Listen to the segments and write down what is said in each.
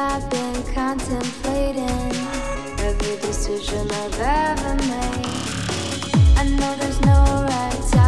I've been contemplating every decision I've ever made. I know there's no right time.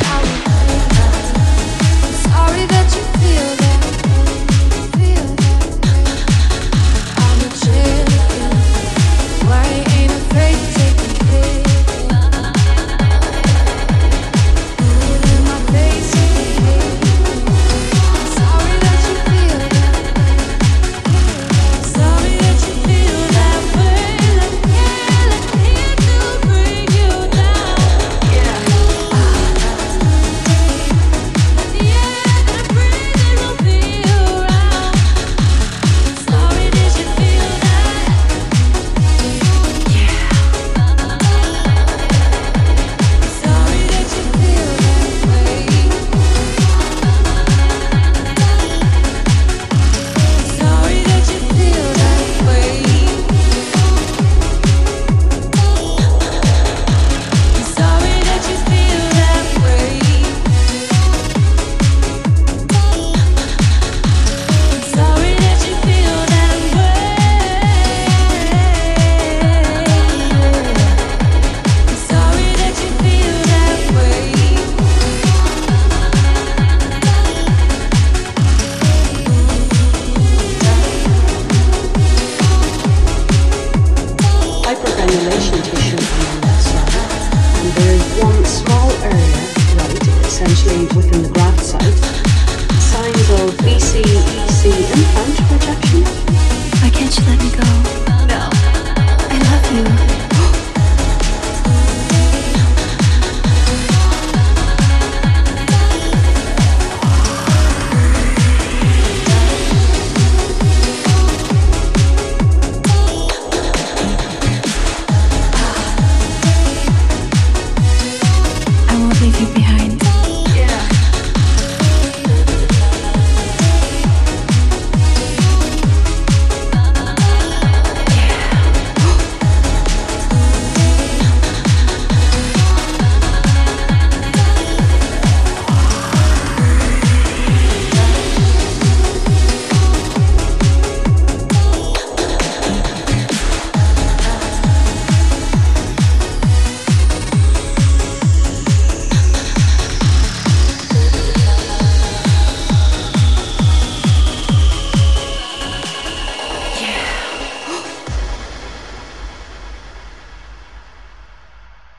stage with